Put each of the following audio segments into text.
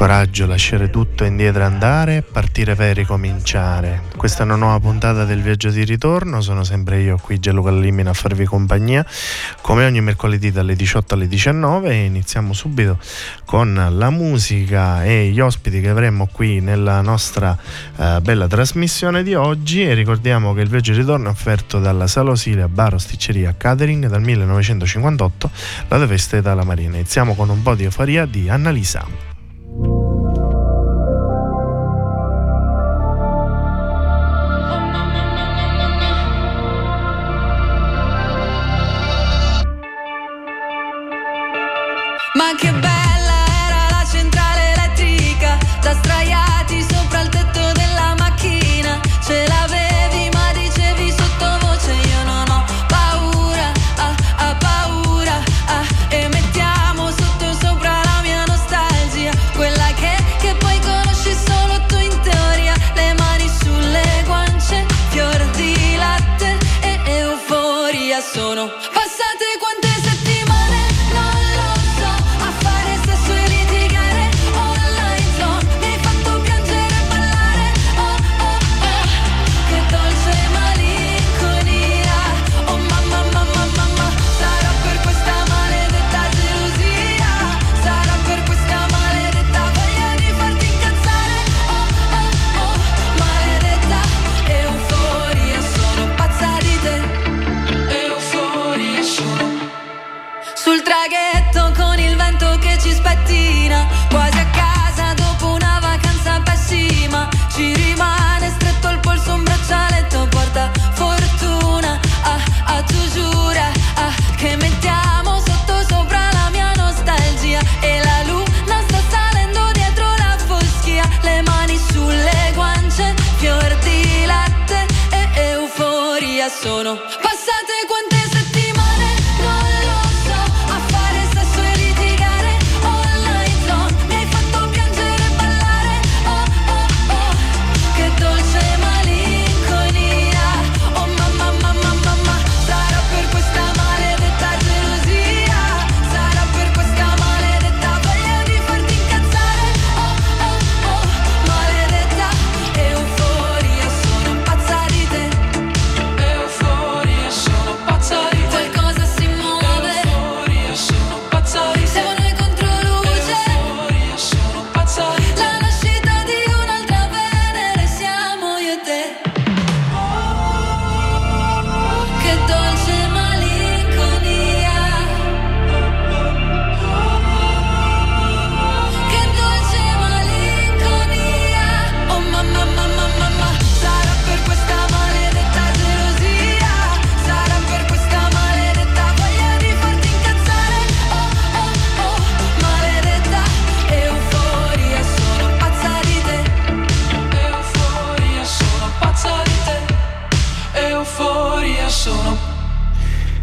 Coraggio, lasciare tutto indietro andare, partire per ricominciare. Questa è una nuova puntata del viaggio di ritorno, sono sempre io qui Gianluca Limina a farvi compagnia, come ogni mercoledì dalle 18 alle 19 e iniziamo subito con la musica e gli ospiti che avremo qui nella nostra uh, bella trasmissione di oggi e ricordiamo che il viaggio di ritorno è offerto dalla Sala Osilia Bar Osticceria Catering dal 1958, la Deveste dalla Marina. Iniziamo con un po' di euforia di Annalisa. sono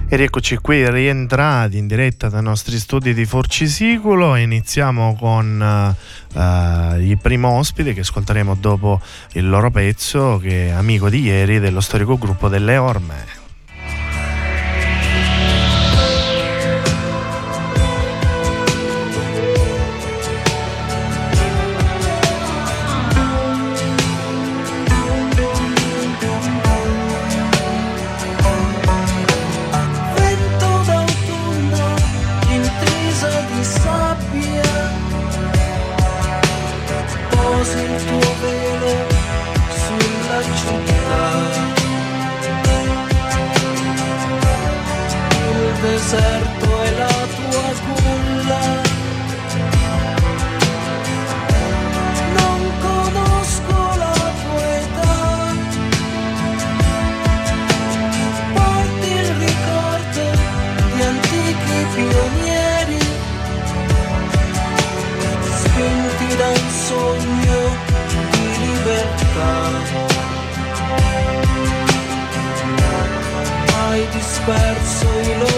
Ed eccoci qui rientrati in diretta dai nostri studi di Forcisiculo e iniziamo con uh, il primo ospite che ascolteremo dopo il loro pezzo che è amico di ieri dello storico gruppo delle Orme. Hai disperso i loro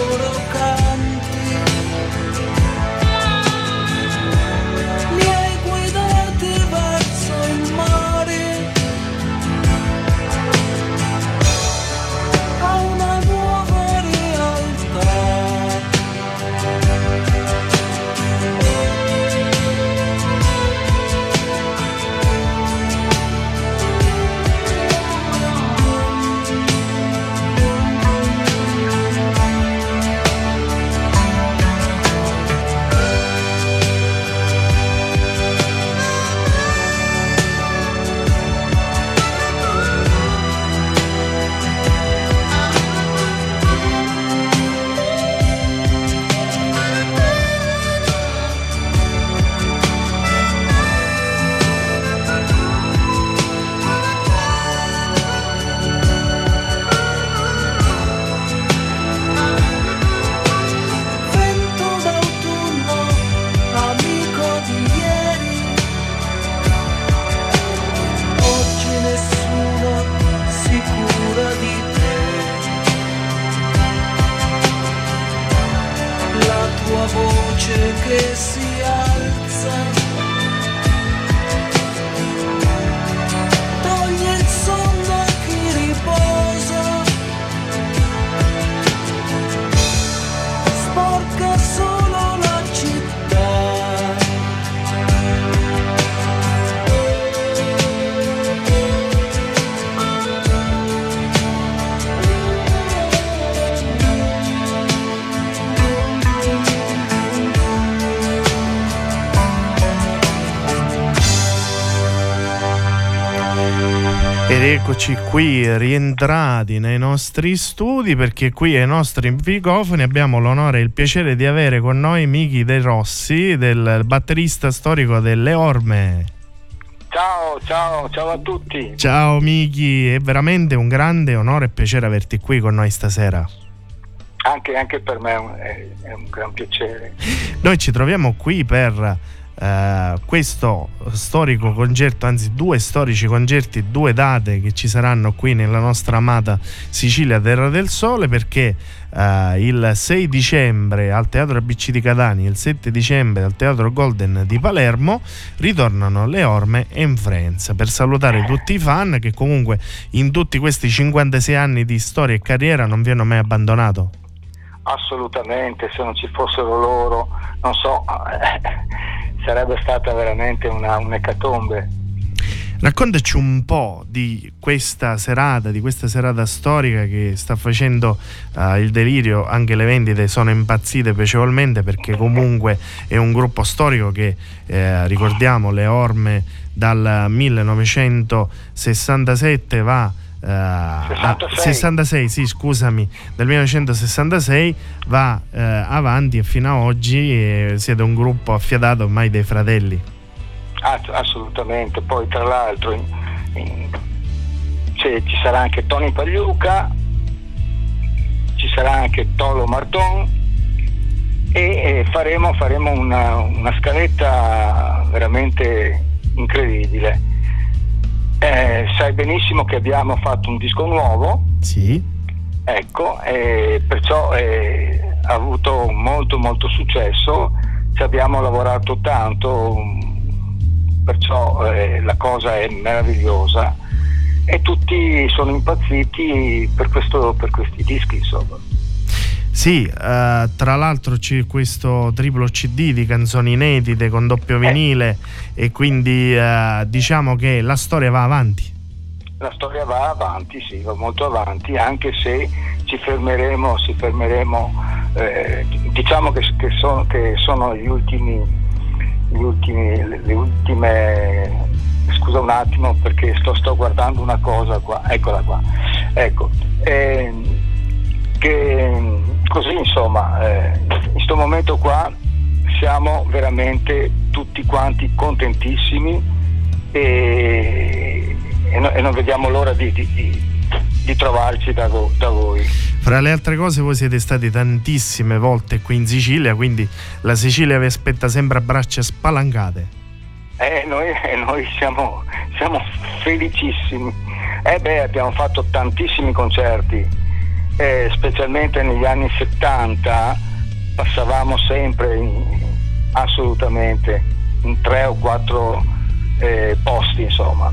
eccoci qui rientrati nei nostri studi perché qui ai nostri microfoni abbiamo l'onore e il piacere di avere con noi Miki De Rossi, del batterista storico delle Orme. Ciao, ciao, ciao a tutti. Ciao Miki, è veramente un grande onore e piacere averti qui con noi stasera. Anche, anche per me è un, è un gran piacere. Noi ci troviamo qui per eh, questo storico concerto, anzi due storici concerti, due date che ci saranno qui nella nostra amata Sicilia Terra del Sole perché eh, il 6 dicembre al Teatro ABC di Catania, il 7 dicembre al Teatro Golden di Palermo ritornano le Orme in Friends per salutare tutti i fan che comunque in tutti questi 56 anni di storia e carriera non vi hanno mai abbandonato. Assolutamente, se non ci fossero loro, non so, sarebbe stata veramente una, un'ecatombe. Raccontaci un po' di questa serata, di questa serata storica che sta facendo eh, il delirio, anche le vendite sono impazzite piacevolmente perché comunque è un gruppo storico che eh, ricordiamo le orme dal 1967 va a- 66. 66 sì scusami dal 1966 va eh, avanti e fino a oggi eh, siete un gruppo affiatato ormai dei fratelli Ass- assolutamente, poi tra l'altro in- in- c'è- ci sarà anche Tony Pagliuca, ci sarà anche Tolo Marton e eh, faremo, faremo una, una scaletta veramente incredibile. Eh, sai benissimo che abbiamo fatto un disco nuovo, sì. Ecco, e perciò eh, ha avuto molto molto successo, ci abbiamo lavorato tanto, perciò eh, la cosa è meravigliosa. E tutti sono impazziti per, questo, per questi dischi insomma. Sì, eh, tra l'altro c'è questo triplo CD di canzoni inedite con doppio vinile e quindi eh, diciamo che la storia va avanti. La storia va avanti, sì, va molto avanti, anche se ci fermeremo, si fermeremo, eh, diciamo che, che sono, che sono gli ultimi, gli ultimi, le, le ultime, scusa un attimo perché sto, sto guardando una cosa qua, eccola qua, ecco, ehm, che così insomma, eh, in questo momento qua siamo veramente tutti quanti contentissimi e, e no- e non vediamo l'ora di, di- di- di trovarci da, da voi. Fra le altre cose voi siete stati tantissime volte qui in Sicilia, quindi la Sicilia vi aspetta sempre a braccia spalancate. Eh, noi, eh, noi siamo, siamo felicissimi. Eh beh, abbiamo fatto tantissimi concerti eh, specialmente negli anni 70 passavamo sempre in, assolutamente in tre o quattro eh, posti insomma.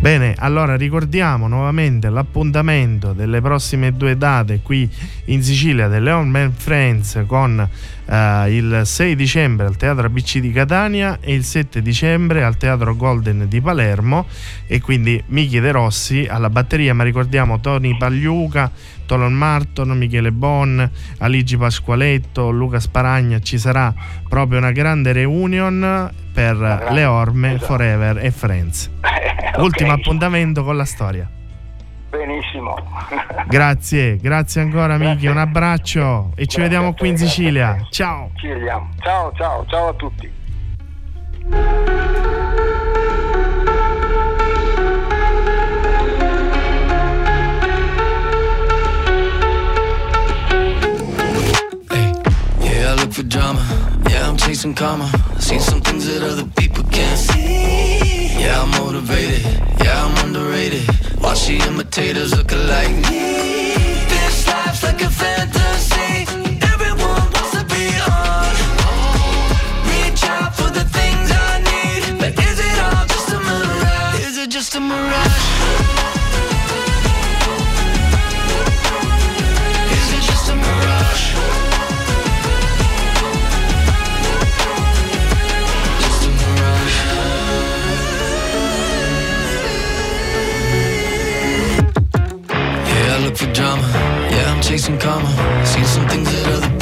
Bene, allora ricordiamo nuovamente l'appuntamento delle prossime due date qui in Sicilia delle On Man Friends con eh, il 6 dicembre al Teatro ABC di Catania e il 7 dicembre al Teatro Golden di Palermo e quindi Michi De Rossi alla batteria, ma ricordiamo Tony Pagliuca, Tolon Marton, Michele Bon, Aligi Pasqualetto, Luca Sparagna, ci sarà proprio una grande reunion per grande, le orme esatto. Forever e Friends. okay. Ultimo appuntamento con la storia. Benissimo. grazie, grazie ancora Miki, un abbraccio e ci vediamo qui in Sicilia. Ciao. Ci vediamo. Ciao, ciao, ciao a tutti. For drama. Yeah, I'm chasing karma. Seen some things that other people can't see. Yeah, I'm motivated. Yeah, I'm underrated. Watch the imitators look alike. This life's like a fantasy. Everyone wants to be on. Reach out for the things I need. But is it all just a mirage? Is it just a mirage? Drama. Yeah, I'm chasing karma. Seen some things that other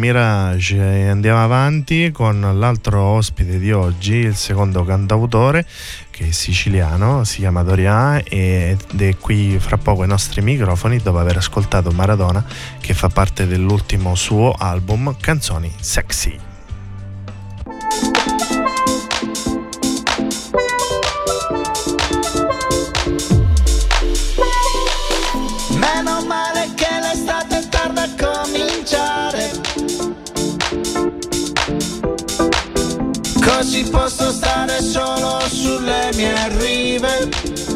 Mirage e andiamo avanti con l'altro ospite di oggi, il secondo cantautore che è siciliano, si chiama Doria ed è qui fra poco ai nostri microfoni dopo aver ascoltato Maradona che fa parte dell'ultimo suo album Canzoni Sexy. hacia arriba.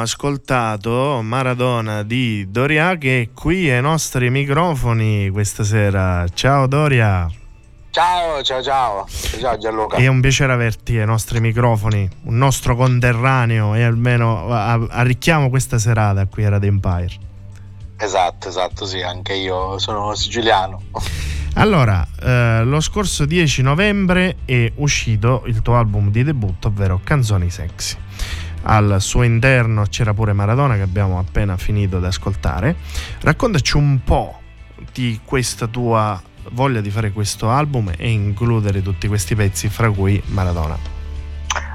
Abbiamo ascoltato Maradona di Doria che è qui ai nostri microfoni questa sera. Ciao Doria, Ciao, ciao, ciao. Ciao Gianluca. è un piacere averti ai nostri microfoni, un nostro conterraneo e almeno arricchiamo questa serata qui a Radio Empire. Esatto, esatto, sì, anche io sono siciliano. Allora, eh, lo scorso 10 novembre è uscito il tuo album di debutto, ovvero Canzoni Sexy. Al suo interno c'era pure Maradona che abbiamo appena finito di ascoltare. Raccontaci un po' di questa tua voglia di fare questo album e includere tutti questi pezzi, fra cui Maradona.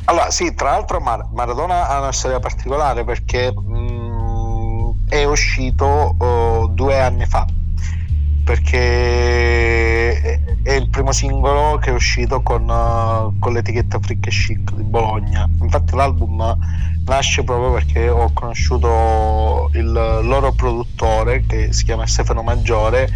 Allora, sì, tra l'altro Mar- Maradona ha una storia particolare perché mh, è uscito oh, due anni fa, perché è, il primo singolo che è uscito con, eh, con l'etichetta Frick e Chic di Bologna. Infatti l'album nasce proprio perché ho conosciuto il loro produttore che si chiama Stefano Maggiore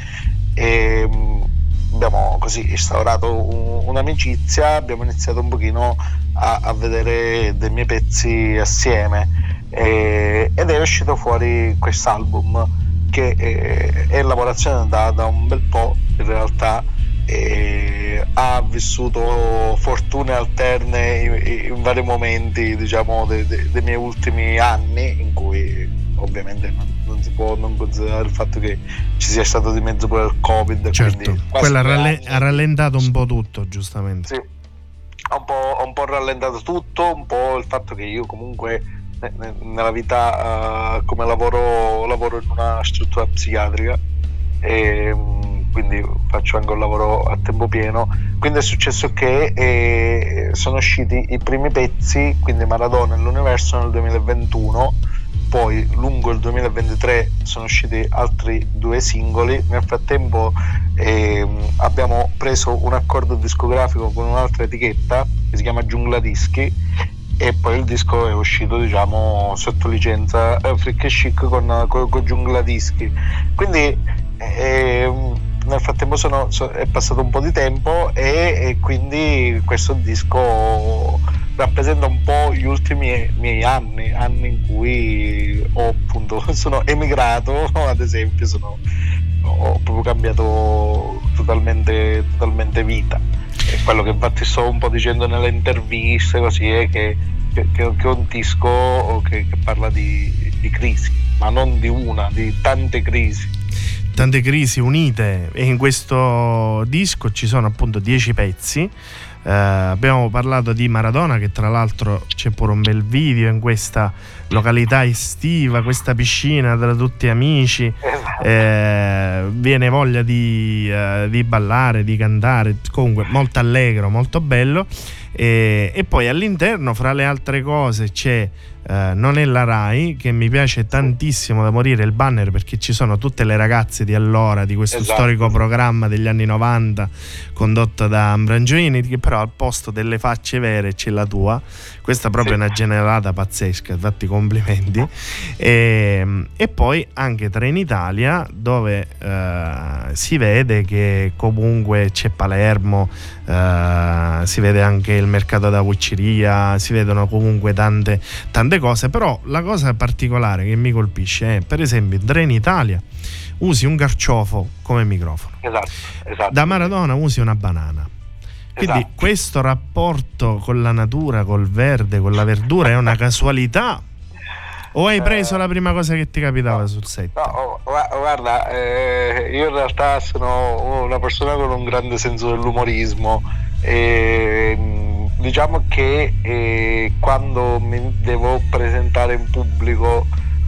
e mh, abbiamo così instaurato un- un'amicizia, abbiamo iniziato un pochino a, a vedere dei miei pezzi assieme e- ed è uscito fuori quest'album che eh, è lavorazione da, da un bel po' in realtà e ha vissuto fortune alterne in, in vari momenti diciamo de- de- dei miei ultimi anni in cui ovviamente non, non si può non considerare il fatto che ci sia stato di mezzo pure il covid Certo, quella ralle- ha rallentato un po' tutto, giustamente. Sì, ha un, po', un po' rallentato tutto, un po' il fatto che io comunque nella vita eh, come lavoro, lavoro in una struttura psichiatrica e mm, quindi faccio anche un lavoro a tempo pieno. Quindi è successo che eh, sono usciti i primi pezzi, quindi Maradona e l'universo nel 2021 poi lungo il 2023 sono usciti altri due singoli nel frattempo ehm, abbiamo preso un accordo discografico con un'altra etichetta che si chiama Giungla Dischi e poi il disco è uscito diciamo sotto licenza eh, Freak Chic con, con, con Giungla Dischi quindi ehm, nel frattempo sono- so- è passato un po' di tempo e, e quindi questo disco rappresenta un po' gli ultimi miei anni, anni in cui ho appunto sono emigrato, ad esempio, sono, ho proprio cambiato totalmente, totalmente vita. E quello che infatti sto un po' dicendo nelle interviste così è che, che, che- che è un disco che, che parla di, di crisi, ma non di una, di tante crisi. tante crisi unite e in questo disco ci sono appunto 10 pezzi. Eh, abbiamo parlato di Maradona che tra l'altro c'è pure un bel video in questa località estiva, questa piscina tra tutti amici, Esatto. eh, viene voglia di, eh, di ballare, di cantare, comunque molto allegro, molto bello. E poi all'interno, fra le altre cose, c'è eh, Non è la Rai, che mi piace tantissimo da morire il banner perché ci sono tutte le ragazze di allora, di questo Esatto. storico programma degli anni 90 condotto da Ambrangini, che però al posto delle facce vere c'è la tua. Questa proprio è Sì. una generata pazzesca, infatti complimenti. E, e poi anche Trenitalia dove eh, si vede che comunque c'è Palermo, eh, si vede anche il mercato da Vucciria, si vedono comunque tante, tante cose, però la cosa particolare che mi colpisce è per esempio in Trenitalia usi un carciofo come microfono, Esatto, esatto. da Maradona usi una banana. Quindi Esatto. questo rapporto con la natura, col verde, con la verdura è una casualità? O hai preso la prima cosa che ti capitava sul set? No, gua- guarda, eh, io in realtà sono una persona con un grande senso dell'umorismo e mh, diciamo che eh, quando mi devo presentare in pubblico,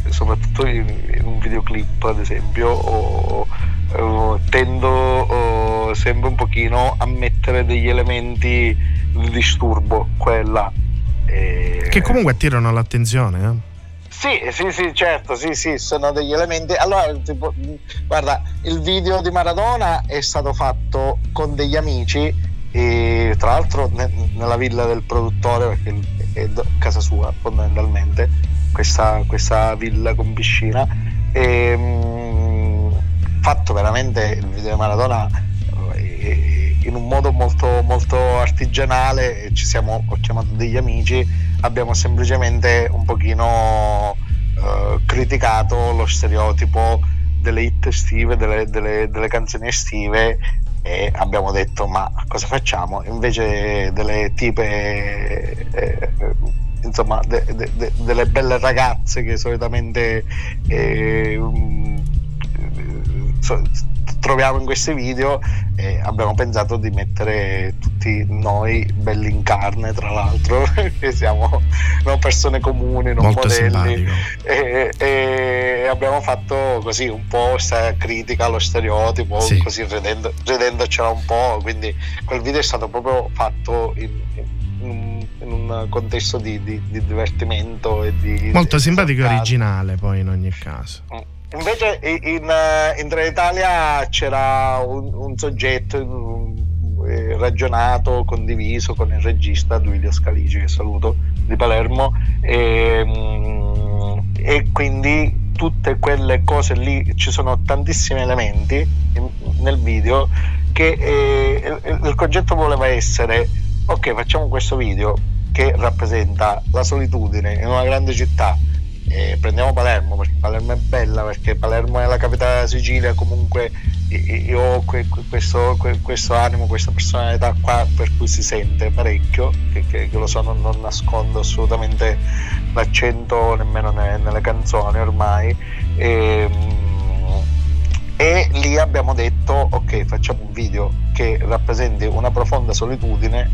soprattutto in, in un videoclip ad esempio, o- o tendo oh, sempre un pochino a mettere degli elementi di disturbo, quella. E- Che comunque attirano l'attenzione, eh? Sì, sì, sì, certo, sì, sì, sono degli elementi. Allora, tipo, guarda, il video di Maradona è stato fatto con degli amici, e tra l'altro ne- nella villa del produttore, perché è casa sua fondamentalmente, questa, questa villa con piscina. E, mh, fatto veramente il video di Maradona eh, in un modo molto, molto artigianale, ci siamo, ho chiamato degli amici abbiamo semplicemente un pochino eh, criticato lo stereotipo delle hit estive, delle, delle- delle canzoni estive e abbiamo detto ma cosa facciamo? Invece delle tipe, eh, insomma, de- de- de- delle belle ragazze che solitamente eh, mm, so- troviamo in questi video e abbiamo pensato di mettere tutti noi belli in carne tra l'altro che siamo non persone comuni non Molto modelli e, e abbiamo fatto così un po' questa critica allo stereotipo Sì. così ridendo, ridendocela un po' quindi quel video è stato proprio fatto in, in un, in un contesto di, di- di divertimento e di Molto simpatico e originale poi in ogni caso. Invece in, eh, in Trenitalia c'era un, un soggetto eh, ragionato, condiviso con il regista Duilio Scalici, che saluto, di Palermo, e, mm, e quindi tutte quelle cose lì, ci sono tantissimi elementi nel video che eh, il concetto voleva essere, ok facciamo questo video che rappresenta la solitudine in una grande città, eh, prendiamo Palermo perché Palermo è bella, perché Palermo è la capitale della Sicilia, comunque io ho que- que- questo, que- questo animo, questa personalità qua per cui si sente parecchio, che, che- che lo so, non, non nascondo assolutamente l'accento nemmeno ne- nelle canzoni ormai. Ehm, E, lì abbiamo detto ok facciamo un video che rappresenti una profonda solitudine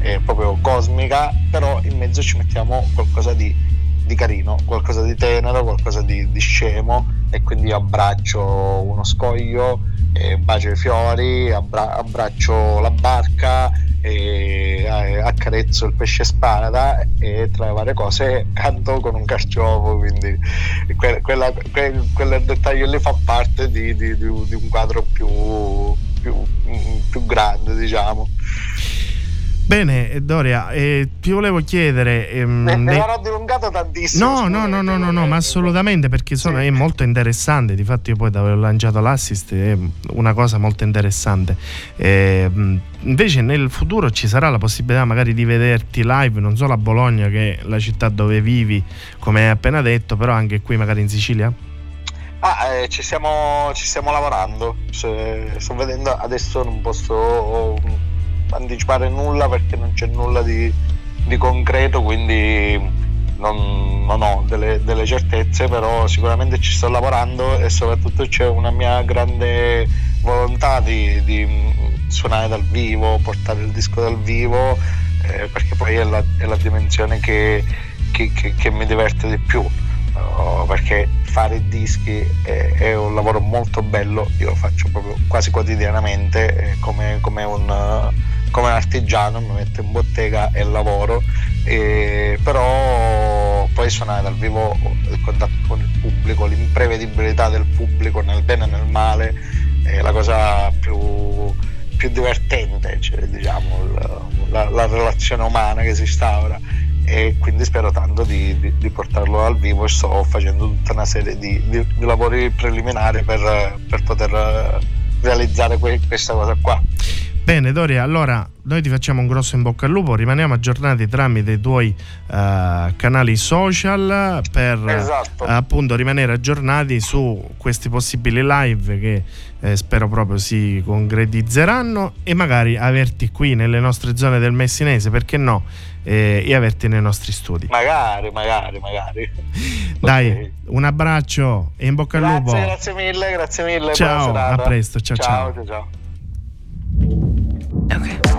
eh, proprio cosmica però in mezzo ci mettiamo qualcosa di, di carino qualcosa di tenero qualcosa di, di scemo e quindi abbraccio uno scoglio eh, bacio i fiori abbra- abbraccio la barca e eh, accarezzo il pesce spada e tra le varie cose canto con un carciofo quindi que- quella- que- quel dettaglio lì fa parte di, di- di un quadro più, più, mm, più grande diciamo Bene, eh, Doria, eh, ti volevo chiedere... ehm, me nei- l'ho dilungato tantissimo No, no, no, no, no, no, ma assolutamente perché sono- Sì. è molto interessante. Difatti, io poi ti avevo lanciato l'assist, è una cosa molto interessante. Eh, invece, nel futuro ci sarà la possibilità magari di vederti live, non solo a Bologna, che è la città dove vivi, come hai appena detto, però anche qui, magari in Sicilia. Ah, eh, ci, stiamo, ci stiamo lavorando. Se- sto vedendo adesso non posso anticipare nulla perché non c'è nulla di, di concreto, quindi non, non ho delle, delle certezze, però sicuramente ci sto lavorando e soprattutto c'è una mia grande volontà di, di, suonare dal vivo, portare il disco dal vivo, eh, perché poi è la, è la dimensione che, che, che, che, mi diverte di più. Uh, perché fare dischi è, è, un lavoro molto bello, io lo faccio proprio quasi quotidianamente eh, come, come, un, come, artigiano, mi metto in bottega e lavoro, e, però poi suonare dal vivo il contatto con il pubblico, l'imprevedibilità del pubblico nel bene e nel male è la cosa più, più divertente, cioè, diciamo, la, la, relazione umana che si instaura e quindi spero tanto di, di, di, portarlo dal vivo e sto facendo tutta una serie di, di lavori preliminari per, per poter realizzare que- questa cosa qua. Bene Doria, allora noi ti facciamo un grosso in bocca al lupo, rimaniamo aggiornati tramite i tuoi uh, canali social per esatto. uh, appunto rimanere aggiornati su questi possibili live che eh, spero proprio si concretizzeranno e magari averti qui nelle nostre zone del Messinese, perché no? Eh, e averti nei nostri studi. Magari, magari, magari. Dai, okay. un abbraccio e in bocca al lupo. Grazie mille, grazie mille. Ciao, a presto, ciao ciao. ciao. ciao. Okay.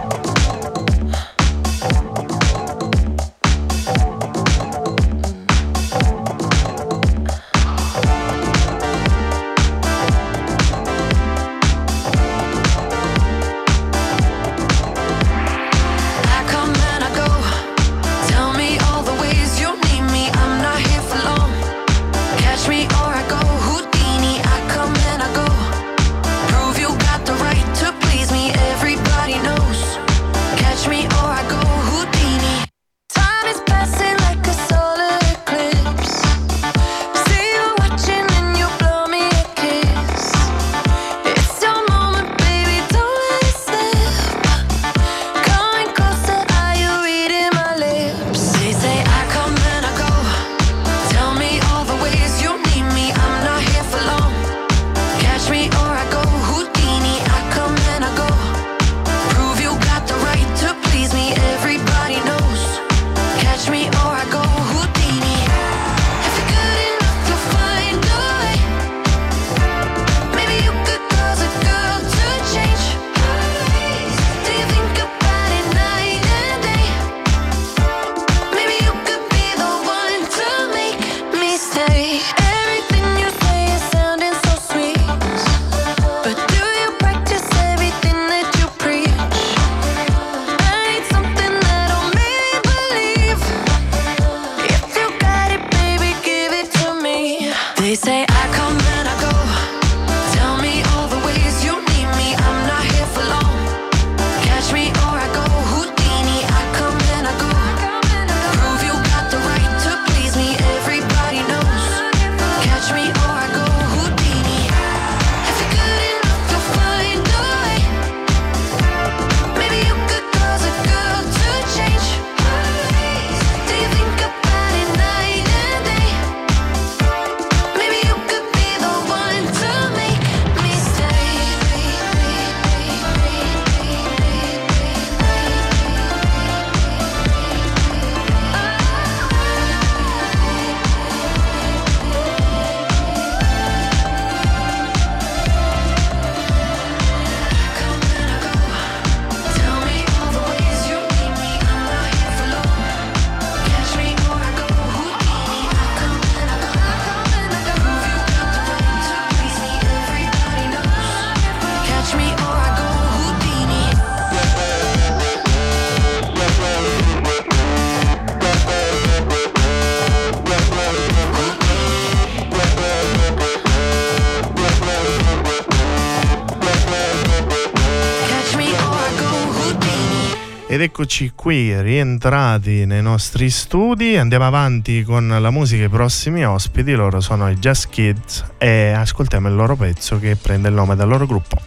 Eccoci qui rientrati nei nostri studi. Andiamo avanti con la musica. I prossimi ospiti loro sono i Jazz Kids e ascoltiamo il loro pezzo che prende il nome dal loro gruppo.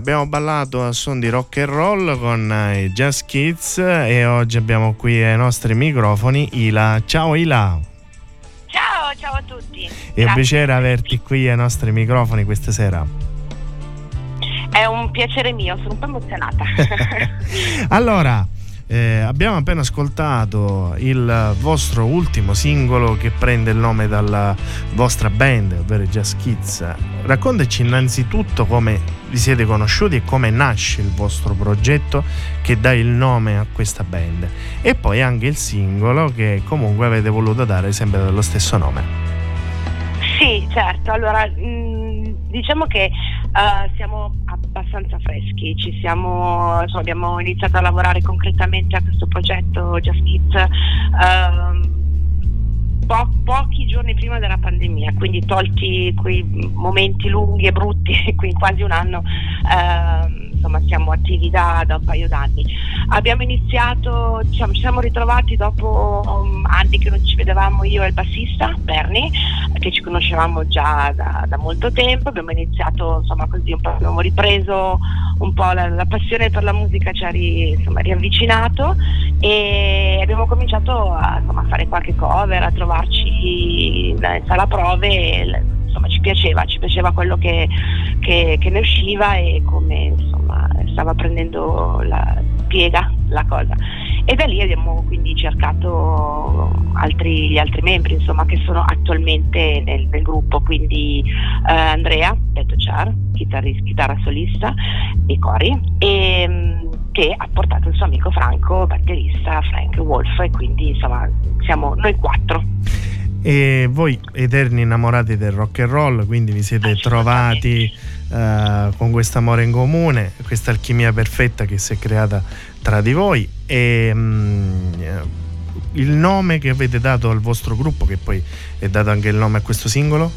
Abbiamo ballato a suon di rock and roll con eh, i Jazz Kids e oggi abbiamo qui ai nostri microfoni Ila. Ciao Ila! Ciao, ciao a tutti. È un piacere averti qui ai nostri microfoni questa sera. È un piacere mio, sono un po' emozionata. Allora, eh, abbiamo appena ascoltato il vostro ultimo singolo che prende il nome dalla vostra band, ovvero Jazz Kids. Raccontaci innanzitutto come vi siete conosciuti e come nasce il vostro progetto che dà il nome a questa band. E poi anche il singolo che comunque avete voluto dare sempre dello stesso nome. sì, certo. Allora, mh, diciamo che eh, siamo abbastanza freschi. Siamo, insomma, abbiamo iniziato a lavorare concretamente a questo progetto Just Kids ehm, po- pochi giorni prima della pandemia, quindi tolti quei momenti lunghi e brutti, qui quasi un anno, ehm, insomma siamo attivi da, da un paio d'anni. Abbiamo iniziato, diciamo, ci siamo ritrovati dopo um, anni che non ci vedevamo io e il bassista Bernie, che ci conoscevamo già da, da molto tempo, abbiamo iniziato insomma così un po', abbiamo ripreso un po' la, la passione per la musica, ci ha ri- insomma, riavvicinato e abbiamo cominciato a, insomma, a fare qualche cover, a trovarci in, in sala prove e insomma ci piaceva, ci piaceva quello che, che- che ne usciva e come insomma stava prendendo la piega la cosa. E da lì abbiamo quindi cercato altri, gli altri membri insomma, che sono attualmente nel, nel gruppo, quindi eh, Andrea, detto Char, chitarrista, chitarra solista e cori, e, mm, che ha portato il suo amico Franco, batterista Frank Wolf, e quindi insomma siamo noi quattro. E voi eterni innamorati del rock and roll, quindi vi siete trovati eh, con questo amore in comune, questa alchimia perfetta che si è creata tra di voi e eh, il nome che avete dato al vostro gruppo, che poi è dato anche il nome a questo singolo?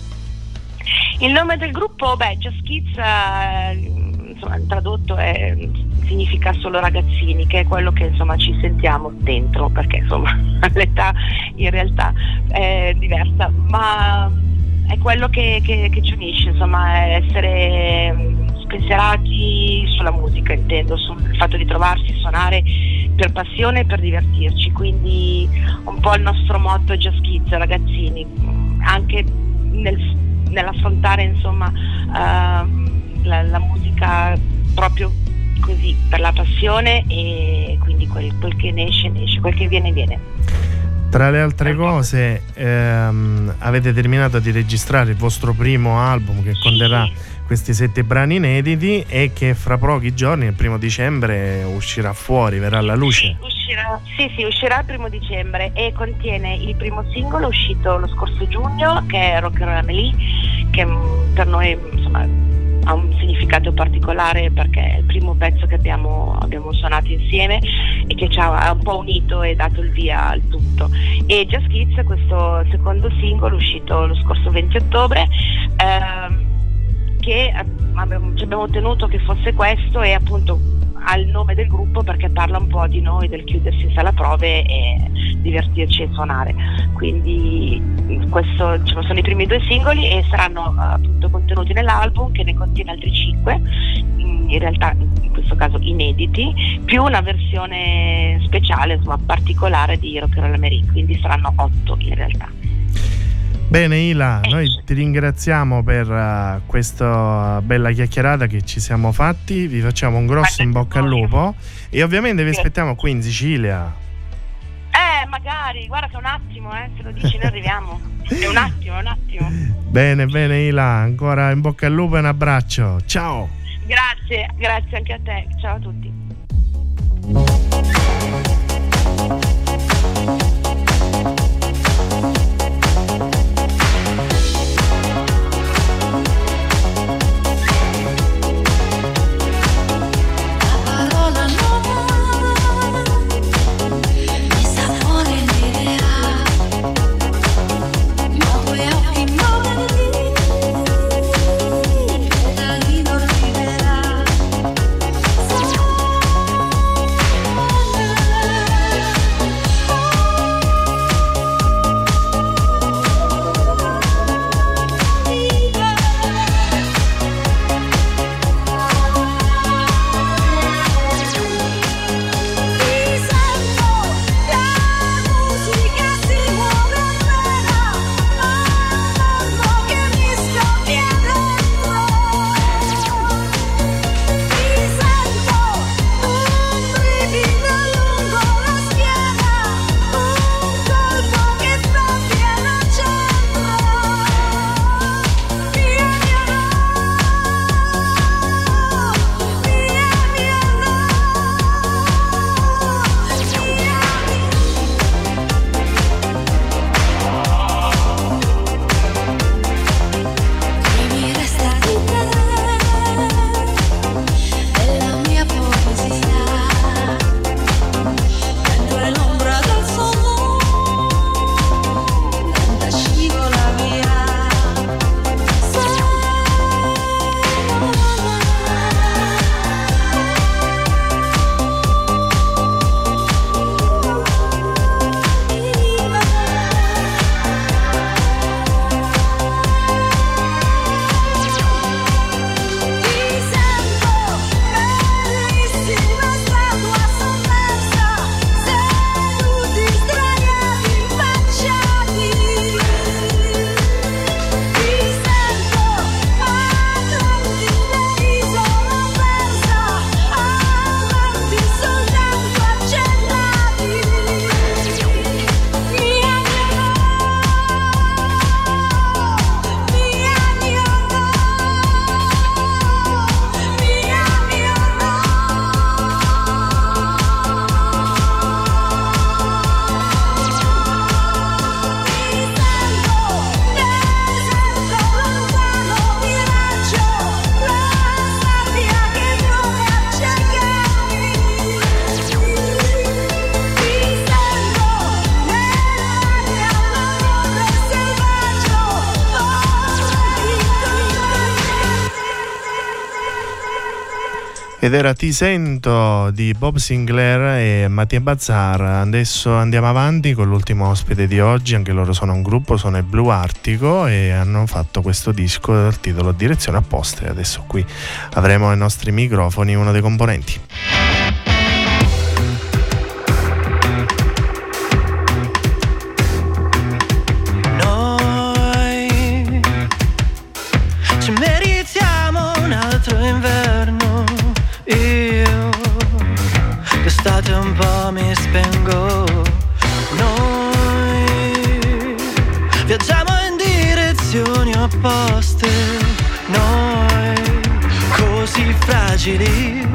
Il nome del gruppo, beh, Just Kids, eh, insomma, tradotto è- significa solo ragazzini, che è quello che insomma ci sentiamo dentro, perché insomma l'età in realtà è diversa, ma è quello che, che- che ci unisce, insomma, essere mm, spensierati sulla musica, intendo, sul fatto di trovarsi, suonare per passione e per divertirci, quindi un po' il nostro motto è Just Kids, ragazzini, anche nel- nell'affrontare insomma ehm, la, la musica proprio così per la passione e quindi quel, quel che ne esce ne esce, quel che viene viene. Tra le altre cose, ehm, avete terminato di registrare il vostro primo album che conterrà questi sette brani inediti e che fra pochi giorni, il primo dicembre, uscirà fuori, verrà alla luce. Sì, sì, uscirà il primo dicembre e contiene il primo singolo uscito lo scorso giugno che è Rock and Roll Amelie, che mm, per noi insomma, ha un significato particolare perché è il primo pezzo che abbiamo, abbiamo suonato insieme e che ci ha un po' unito e dato il via al tutto. E Just Kids, questo secondo singolo uscito lo scorso 20 ottobre, ehm, che eh, abbiamo- ci abbiamo tenuto che fosse questo e appunto ha il nome del gruppo perché parla un po' di noi, del chiudersi in sala prove e divertirci e suonare. Quindi questo diciamo, sono i primi due singoli e saranno eh, appunto contenuti nell'album che ne contiene altri cinque, in realtà in questo caso inediti, più una versione speciale, insomma, particolare di Rock Roll America, quindi saranno otto in realtà. Bene Ila, noi ti ringraziamo per eh, questa bella chiacchierata che ci siamo fatti, vi facciamo un grosso in bocca al lupo e ovviamente vi aspettiamo qui in Sicilia. Eh, magari, guarda che un attimo, eh, se lo dici noi arriviamo. È un attimo, è un attimo. Bene, bene Ila, ancora in bocca al lupo e un abbraccio. Ciao! Grazie, grazie anche a te. Ciao a tutti. Ed era Ti sento di Bob Sinclair e Mattia Bazzar. Adesso andiamo avanti con l'ultimo ospite di oggi, anche loro sono un gruppo, sono i Blue Artico e hanno fatto questo disco dal titolo Direzione Apposta e adesso qui avremo ai nostri microfoni uno dei componenti. Spengo. Noi viaggiamo in direzioni opposte. Noi così fragili,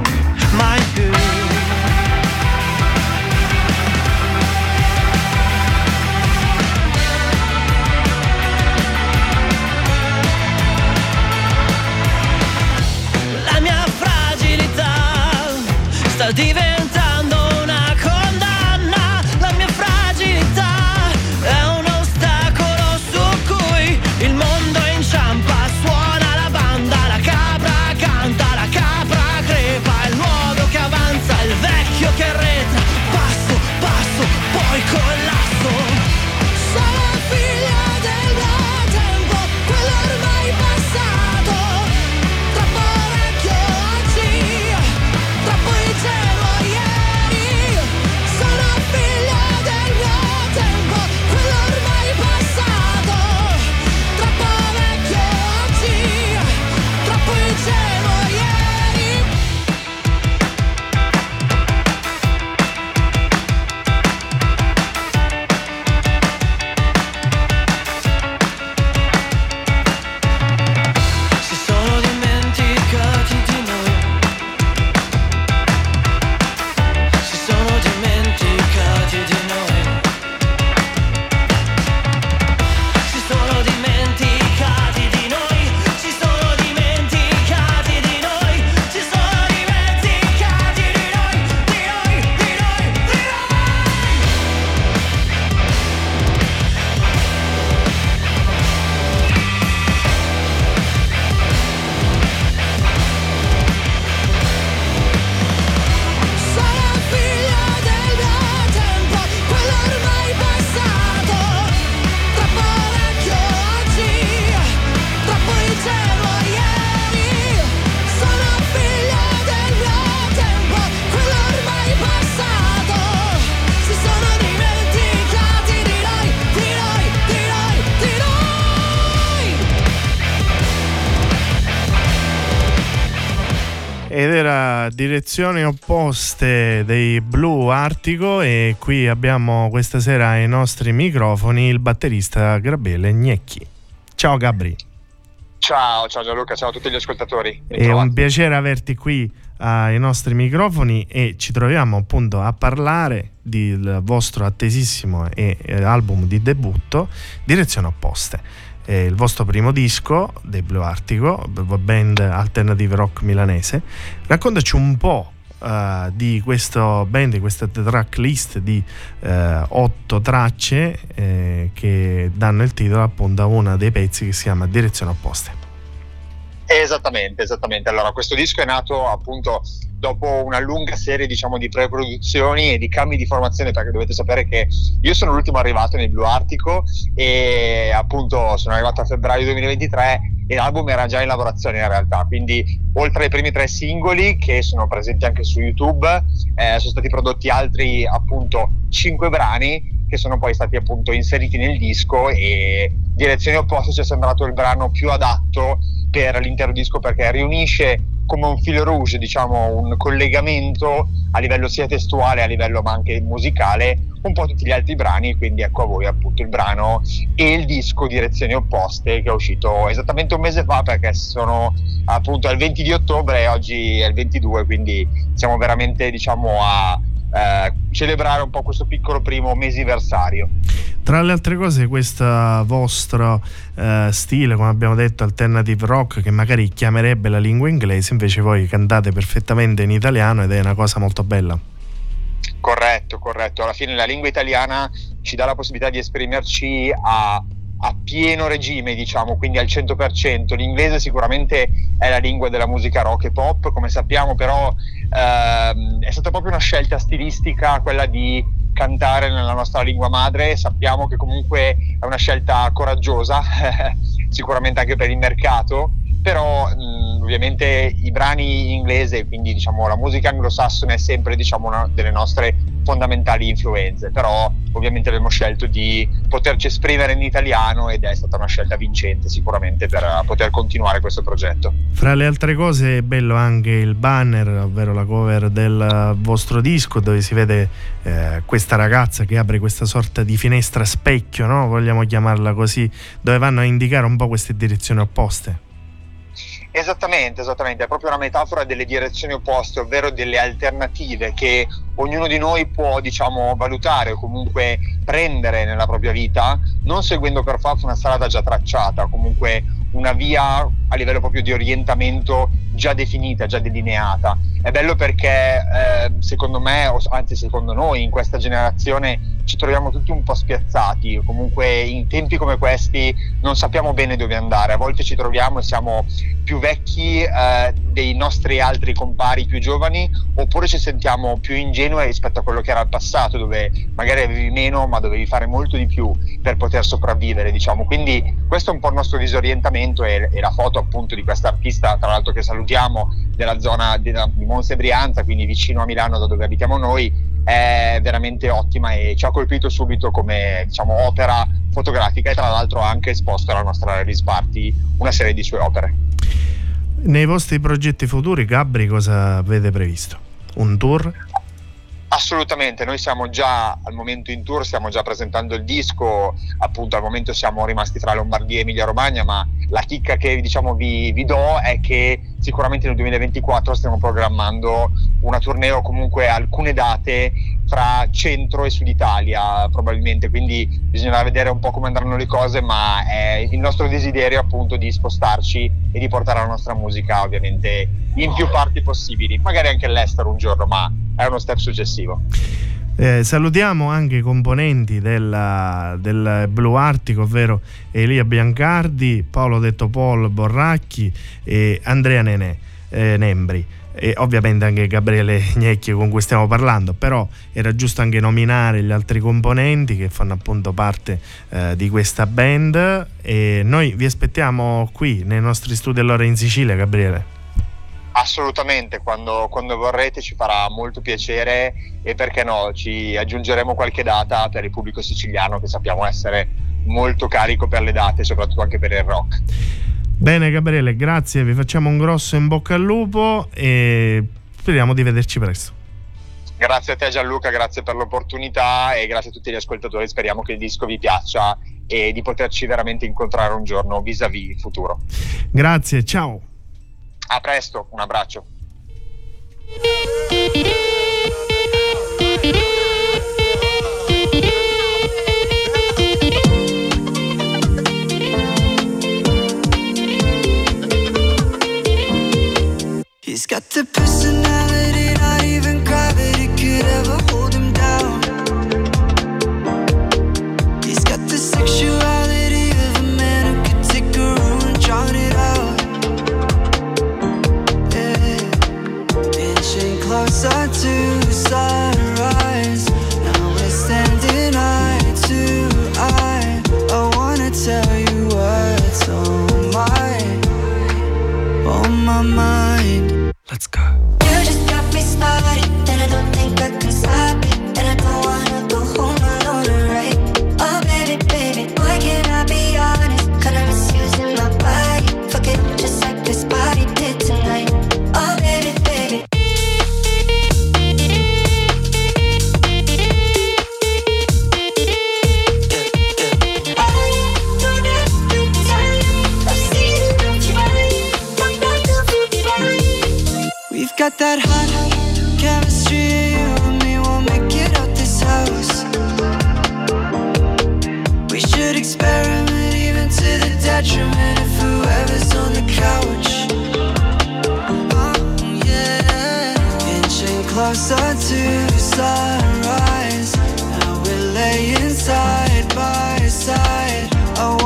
noi. Ed era direzioni opposte dei Blue Artico e qui abbiamo questa sera ai nostri microfoni il batterista Gabriele Gnecchi. Ciao Gabri, Ciao, ciao Gianluca, ciao a tutti gli ascoltatori. è un piacere averti qui ai nostri microfoni e ci troviamo appunto a parlare del vostro attesissimo eh, album di debutto Direzioni Opposte. È il vostro primo disco dei Blue Artico, band alternative rock milanese. Raccontaci un po' eh, di questo band, di questa tracklist di eh, otto tracce eh, che danno il titolo appunto a uno dei pezzi che si chiama Direzioni Opposte. Esattamente, esattamente. Allora, questo disco è nato appunto dopo una lunga serie, diciamo, di pre-produzioni e di cambi di formazione, perché dovete sapere che io sono l'ultimo arrivato nel Blue Artico e appunto sono arrivato a febbraio 2023 e l'album era già in lavorazione in realtà, quindi oltre ai primi tre singoli che sono presenti anche su YouTube, eh, sono stati prodotti altri appunto cinque brani che sono poi stati appunto inseriti nel disco e Direzioni Opposte ci è sembrato il brano più adatto per l'intero disco perché riunisce come un filo rouge, diciamo, un collegamento a livello sia testuale, a livello ma anche musicale, un po' tutti gli altri brani, quindi ecco a voi appunto il brano e il disco Direzioni Opposte che è uscito esattamente un mese fa perché sono appunto al 20 di ottobre e oggi è il 22, quindi siamo veramente diciamo a eh, celebrare un po' questo piccolo primo mesiversario. Tra le altre cose, questo vostro eh, stile, come abbiamo detto, alternative rock, che magari chiamerebbe la lingua inglese, invece voi cantate perfettamente in italiano ed è una cosa molto bella. Corretto, corretto. Alla fine la lingua italiana ci dà la possibilità di esprimerci a a pieno regime, diciamo, quindi al 100%. L'inglese sicuramente è la lingua della musica rock e pop, come sappiamo, però ehm, è stata proprio una scelta stilistica quella di cantare nella nostra lingua madre. Sappiamo che comunque è una scelta coraggiosa, sicuramente anche per il mercato, però ovviamente i brani in inglese, quindi diciamo la musica anglosassone è sempre diciamo, una delle nostre fondamentali influenze, però ovviamente abbiamo scelto di poterci esprimere in italiano ed è stata una scelta vincente sicuramente per eh, poter continuare questo progetto. Fra le altre cose è bello anche il banner, ovvero la cover del vostro disco dove si vede eh, questa ragazza che apre questa sorta di finestra specchio, no? vogliamo chiamarla così, dove vanno a indicare un po' queste direzioni opposte. Esattamente, esattamente, è proprio una metafora delle direzioni opposte, ovvero delle alternative che ognuno di noi può, diciamo, valutare o comunque prendere nella propria vita, non seguendo per forza una strada già tracciata, comunque una via a livello proprio di orientamento già definita, già delineata. È bello perché eh, secondo me, anzi secondo noi, in questa generazione ci troviamo tutti un po' spiazzati, comunque in tempi come questi non sappiamo bene dove andare, a volte ci troviamo e siamo più vecchi eh, dei nostri altri compari più giovani, oppure ci sentiamo più ingenui rispetto a quello che era il passato, dove magari avevi meno ma dovevi fare molto di più per poter sopravvivere, diciamo. Quindi questo è un po' il nostro disorientamento e, e la foto appunto di questa artista, tra l'altro che salutiamo, della zona di, di Monza e Brianza, quindi vicino a Milano da dove abitiamo noi, è veramente ottima e ci ha colpito subito come diciamo, opera fotografica e tra l'altro ha anche esposto alla nostra release party una serie di sue opere. Nei vostri progetti futuri, Gabri, cosa avete previsto? Un tour? Assolutamente, noi siamo già al momento in tour, stiamo già presentando il disco, appunto al momento siamo rimasti tra Lombardia e Emilia Romagna, ma la chicca che diciamo vi, vi do è che sicuramente nel 2024 stiamo programmando una tournée o comunque alcune date fra centro e sud Italia probabilmente, quindi bisognerà vedere un po' come andranno le cose, ma è il nostro desiderio appunto di spostarci e di portare la nostra musica ovviamente in più parti possibili, magari anche all'estero un giorno, ma è uno step successivo. Eh, salutiamo anche i componenti della- del Blue Arctic, ovvero Elia Biancardi, Paolo Detto Paul Borracchi e Andrea Nenè, eh, Nembri. E ovviamente anche Gabriele Gnecchi con cui stiamo parlando, però era giusto anche nominare gli altri componenti che fanno appunto parte eh, di questa band e noi vi aspettiamo qui nei nostri studi allora in Sicilia, Gabriele. Assolutamente, quando, quando vorrete ci farà molto piacere e perché no, ci aggiungeremo qualche data per il pubblico siciliano che sappiamo essere molto carico per le date, soprattutto anche per il rock. Bene Gabriele, grazie, vi facciamo un grosso in bocca al lupo e speriamo di vederci presto. Grazie a te Gianluca, grazie per l'opportunità e grazie a tutti gli ascoltatori, speriamo che il disco vi piaccia e di poterci veramente incontrare un giorno vis-à-vis futuro. Grazie, ciao. A presto, un abbraccio. He's got the personality, to sunrise. Now we're standing eye to eye. I wanna tell you what's on my on my mind. That hot chemistry, you and me will make it out this house. We should experiment even to the detriment of whoever's on the couch. Oh, yeah. Inching closer to sunrise. Now we're laying side by side. I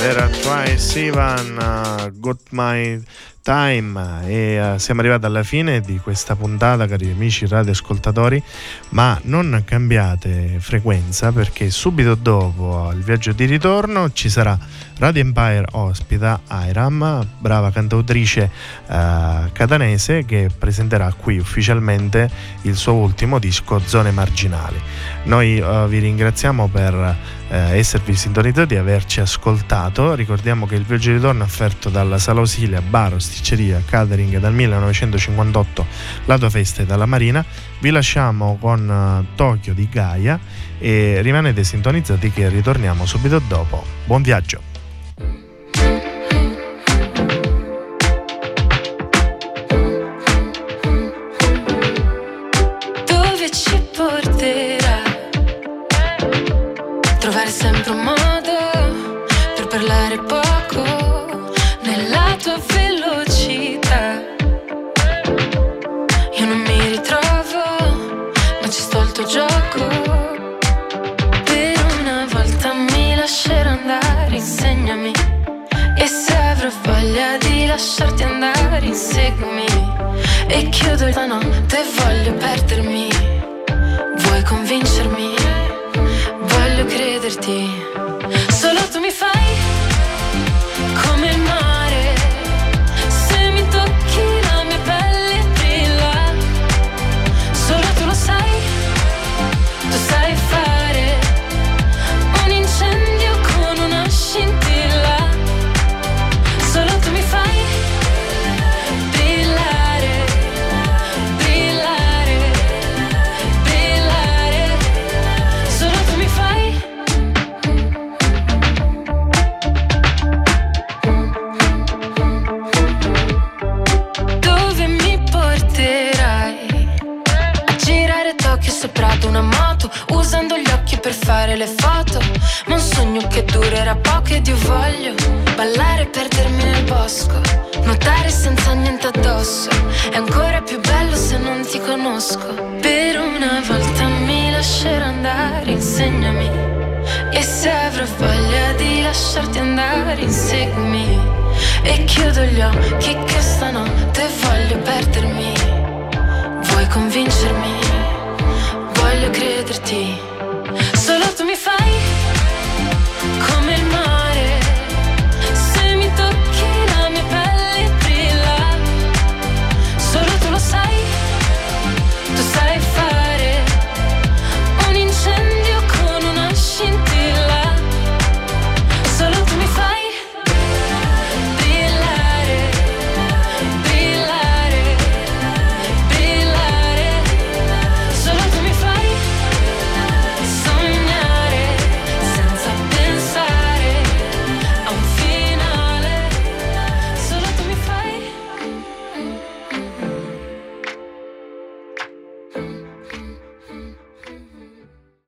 want Sivan, uh, Got My Time e eh, siamo arrivati alla fine di questa puntata cari amici radioascoltatori ma non cambiate frequenza perché subito dopo il viaggio di ritorno ci sarà Radio Empire ospita Iram brava cantautrice eh, catanese che presenterà qui ufficialmente il suo ultimo disco Zone Marginali noi eh, vi ringraziamo per eh, esservi sintonizzati e averci ascoltato. Ricordiamo che il viaggio di ritorno è offerto dalla Sala Osilia, bar, osticceria, catering dal 1958, la tua festa e dalla Marina. Vi lasciamo con eh, Tokyo di Gaia e rimanete sintonizzati che ritorniamo subito dopo. Buon viaggio! Lasciarti andare, inseguimi. E chiudo la notte, voglio perdermi. Vuoi convincermi? Voglio crederti. Solo tu mi fai occhi che stanotte voglio perdermi Vuoi convincermi?